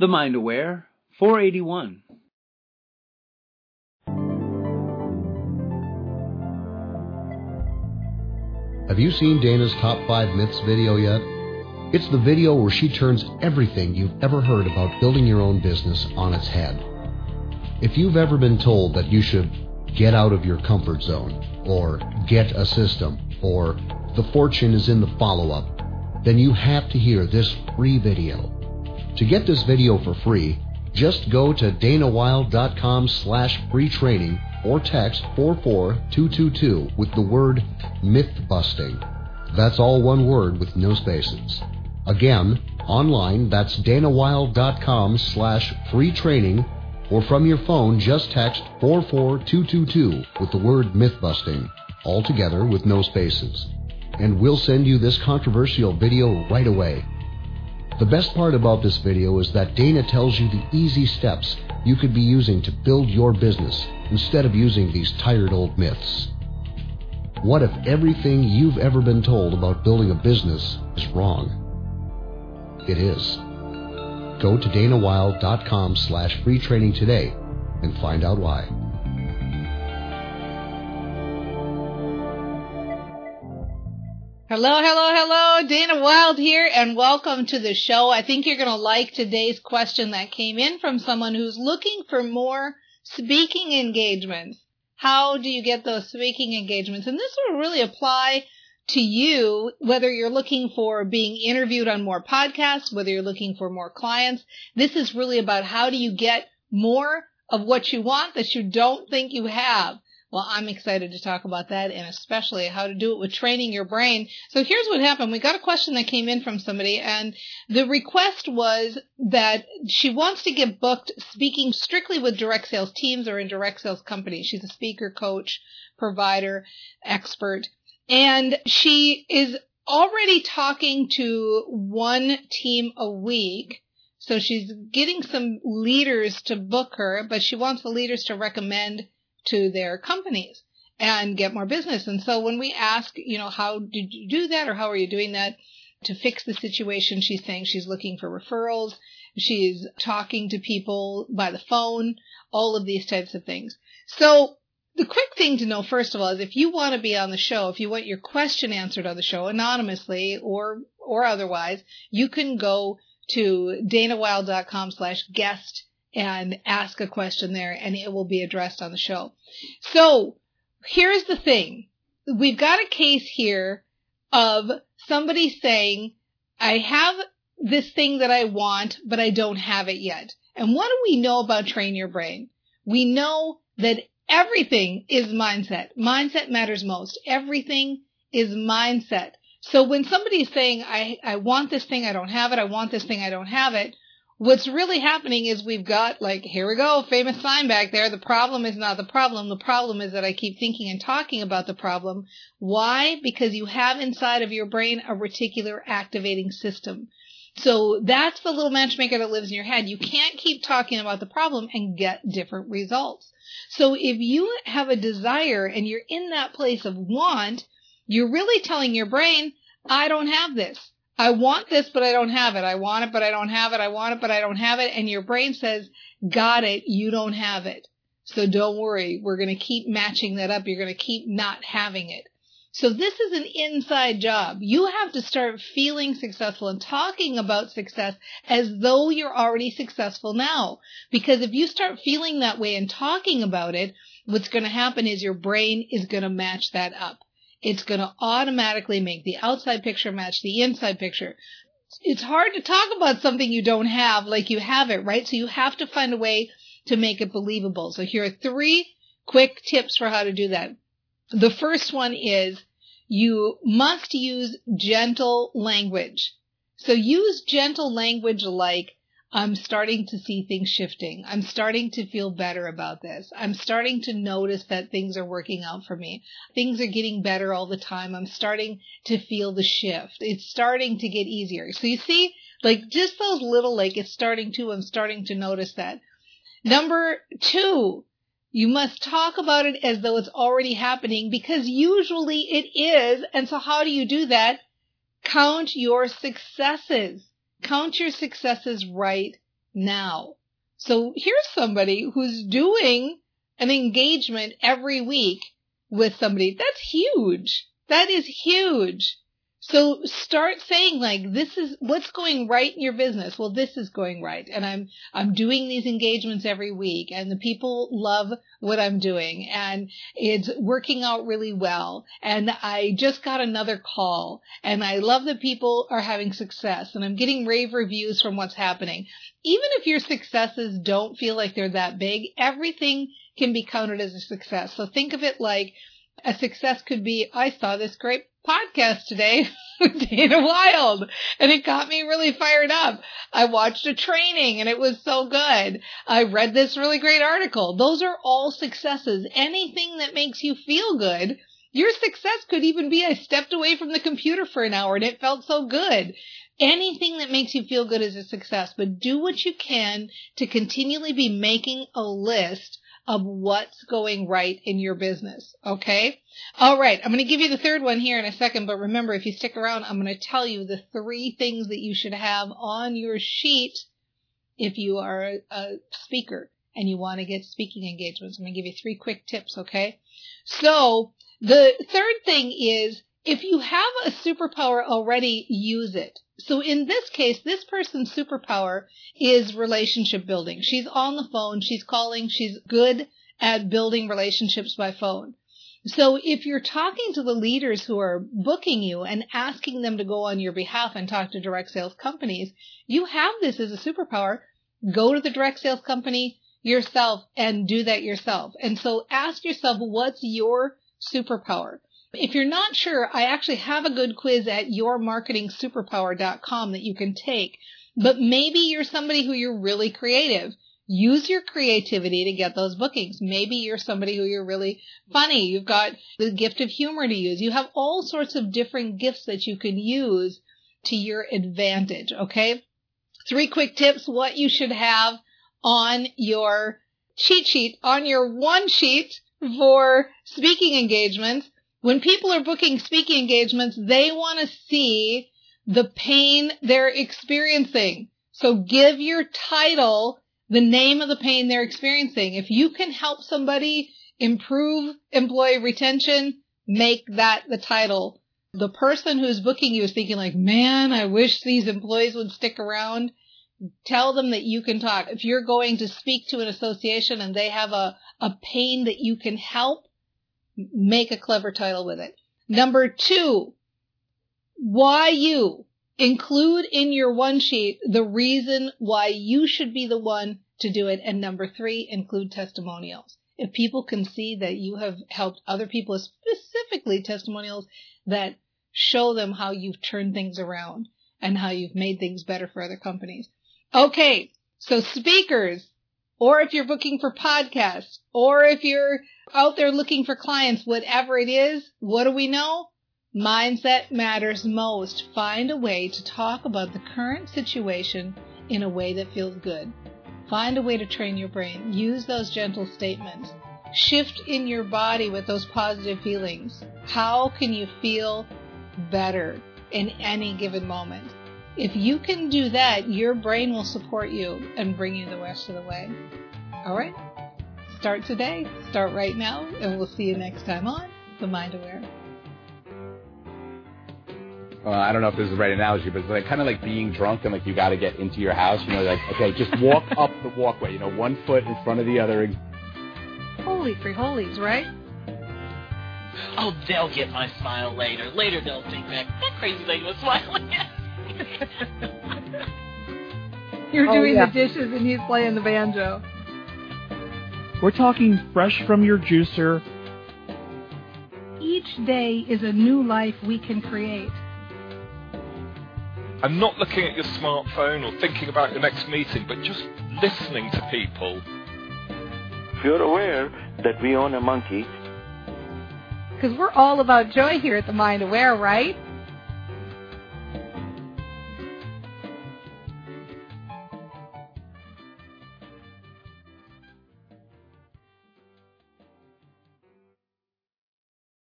The Mind Aware 481. Have you seen Dana's Top 5 Myths video yet? It's the video where she turns everything you've ever heard about building your own business on its head. If you've ever been told that you should get out of your comfort zone, or get a system, or the fortune is in the follow up, then you have to hear this free video. To get this video for free, just go to danawilde.com slash free training or text 44222 with the word myth busting. That's all one word with no spaces. Again, online, that's danawilde.com slash free training or from your phone, just text 44222 with the word myth busting, all together with no spaces. And we'll send you this controversial video right away. The best part about this video is that Dana tells you the easy steps you could be using to build your business instead of using these tired old myths. What if everything you've ever been told about building a business is wrong? It is. Go to danawilde.com slash free training today and find out why. Hello, hello, hello. Dana Wilde here and welcome to the show. I think you're going to like today's question that came in from someone who's looking for more speaking engagements. How do you get those speaking engagements? And this will really apply to you, whether you're looking for being interviewed on more podcasts, whether you're looking for more clients. This is really about how do you get more of what you want that you don't think you have. Well, I'm excited to talk about that and especially how to do it with training your brain. So here's what happened. We got a question that came in from somebody and the request was that she wants to get booked speaking strictly with direct sales teams or in direct sales companies. She's a speaker, coach, provider, expert, and she is already talking to one team a week. So she's getting some leaders to book her, but she wants the leaders to recommend to their companies and get more business. And so when we ask, you know, how did you do that or how are you doing that to fix the situation, she's saying she's looking for referrals. She's talking to people by the phone, all of these types of things. So the quick thing to know, first of all, is if you want to be on the show, if you want your question answered on the show anonymously or, or otherwise, you can go to danawilde.com slash guest and ask a question there and it will be addressed on the show. So here's the thing. We've got a case here of somebody saying, I have this thing that I want, but I don't have it yet. And what do we know about train your brain? We know that everything is mindset. Mindset matters most. Everything is mindset. So when somebody is saying, I, I want this thing, I don't have it, I want this thing, I don't have it, what's really happening is we've got like, here we go, famous sign back there. The problem is not the problem. The problem is that I keep thinking and talking about the problem. Why? Because you have inside of your brain a reticular activating system. So that's the little matchmaker that lives in your head. You can't keep talking about the problem and get different results. So if you have a desire and you're in that place of want, you're really telling your brain, I don't have this. I want this, but I don't have it. I want it, but I don't have it. I want it, but I don't have it. And your brain says, got it. You don't have it. So don't worry. We're going to keep matching that up. You're going to keep not having it. So this is an inside job. You have to start feeling successful and talking about success as though you're already successful now. Because if you start feeling that way and talking about it, what's going to happen is your brain is going to match that up it's going to automatically make the outside picture match the inside picture. It's hard to talk about something you don't have like you have it, right? So you have to find a way to make it believable. So here are three quick tips for how to do that. The first one is you must use gentle language. So use gentle language like, I'm starting to see things shifting. I'm starting to feel better about this. I'm starting to notice that things are working out for me. Things are getting better all the time. I'm starting to feel the shift. It's starting to get easier. So you see, like just those little, like it's starting to, I'm starting to notice that. Number two, you must talk about it as though it's already happening because usually it is. And so how do you do that? Count your successes count your successes right now. So here's somebody who's doing an engagement every week with somebody. That's huge. That is huge. So start saying like, this is what's going right in your business. Well, this is going right. And I'm, I'm doing these engagements every week and the people love what I'm doing and it's working out really well. And I just got another call and I love that people are having success and I'm getting rave reviews from what's happening. Even if your successes don't feel like they're that big, everything can be counted as a success. So think of it like a success could be, I saw this great podcast today with Dana Wilde and it got me really fired up. I watched a training and it was so good. I read this really great article. Those are all successes. Anything that makes you feel good. Your success could even be I stepped away from the computer for an hour and it felt so good. Anything that makes you feel good is a success, but do what you can to continually be making a list of what's going right in your business. Okay. All right. I'm going to give you the third one here in a second, but remember, if you stick around, I'm going to tell you the three things that you should have on your sheet if you are a, speaker and you want to get speaking engagements. I'm going to give you three quick tips. Okay. So the third thing is if you have a superpower already, use it. So in this case, this person's superpower is relationship building. She's on the phone, she's calling, she's good at building relationships by phone. So if you're talking to the leaders who are booking you and asking them to go on your behalf and talk to direct sales companies, you have this as a superpower. Go to the direct sales company yourself and do that yourself. And so ask yourself, what's your superpower? If you're not sure, I actually have a good quiz at yourmarketingsuperpower.com that you can take. But maybe you're somebody who you're really creative. Use your creativity to get those bookings. Maybe you're somebody who you're really funny. You've got the gift of humor to use. You have all sorts of different gifts that you can use to your advantage. Okay. Three quick tips what you should have on your cheat sheet, on your one sheet for speaking engagements when people are booking speaking engagements, they want to see the pain they're experiencing. So give your title the name of the pain they're experiencing. If you can help somebody improve employee retention, make that the title. The person who's booking you is thinking like, man, I wish these employees would stick around. Tell them that you can talk. If you're going to speak to an association and they have a, a pain that you can help, make a clever title with it. Number two, why you? Include in your one sheet the reason why you should be the one to do it. And number three, include testimonials. If people can see that you have helped other people, specifically testimonials that show them how you've turned things around and how you've made things better for other companies. Okay. So speakers, or if you're booking for podcasts, or if you're out there looking for clients, whatever it is, what do we know? Mindset matters most. Find a way to talk about the current situation in a way that feels good. Find a way to train your brain. Use those gentle statements. Shift in your body with those positive feelings. How can you feel better in any given moment? If you can do that, your brain will support you and bring you the rest of the way. All right? Start today. Start right now, and we'll see you next time on The Mind Aware. Well, I don't know if this is the right analogy, but it's like kind of like being drunk and like you got to get into your house. You know, like okay, just walk up the walkway. You know, one foot in front of the other. Holy free holies, right? Oh, they'll get my smile later. Later they'll think back that crazy lady was smiling. You're oh, doing yeah. the dishes and he's playing the banjo. We're talking fresh from your juicer. Each day is a new life we can create. And not looking at your smartphone or thinking about your next meeting, but just listening to people. If you're aware that we own a monkey. Because we're all about joy here at the Mind Aware, right?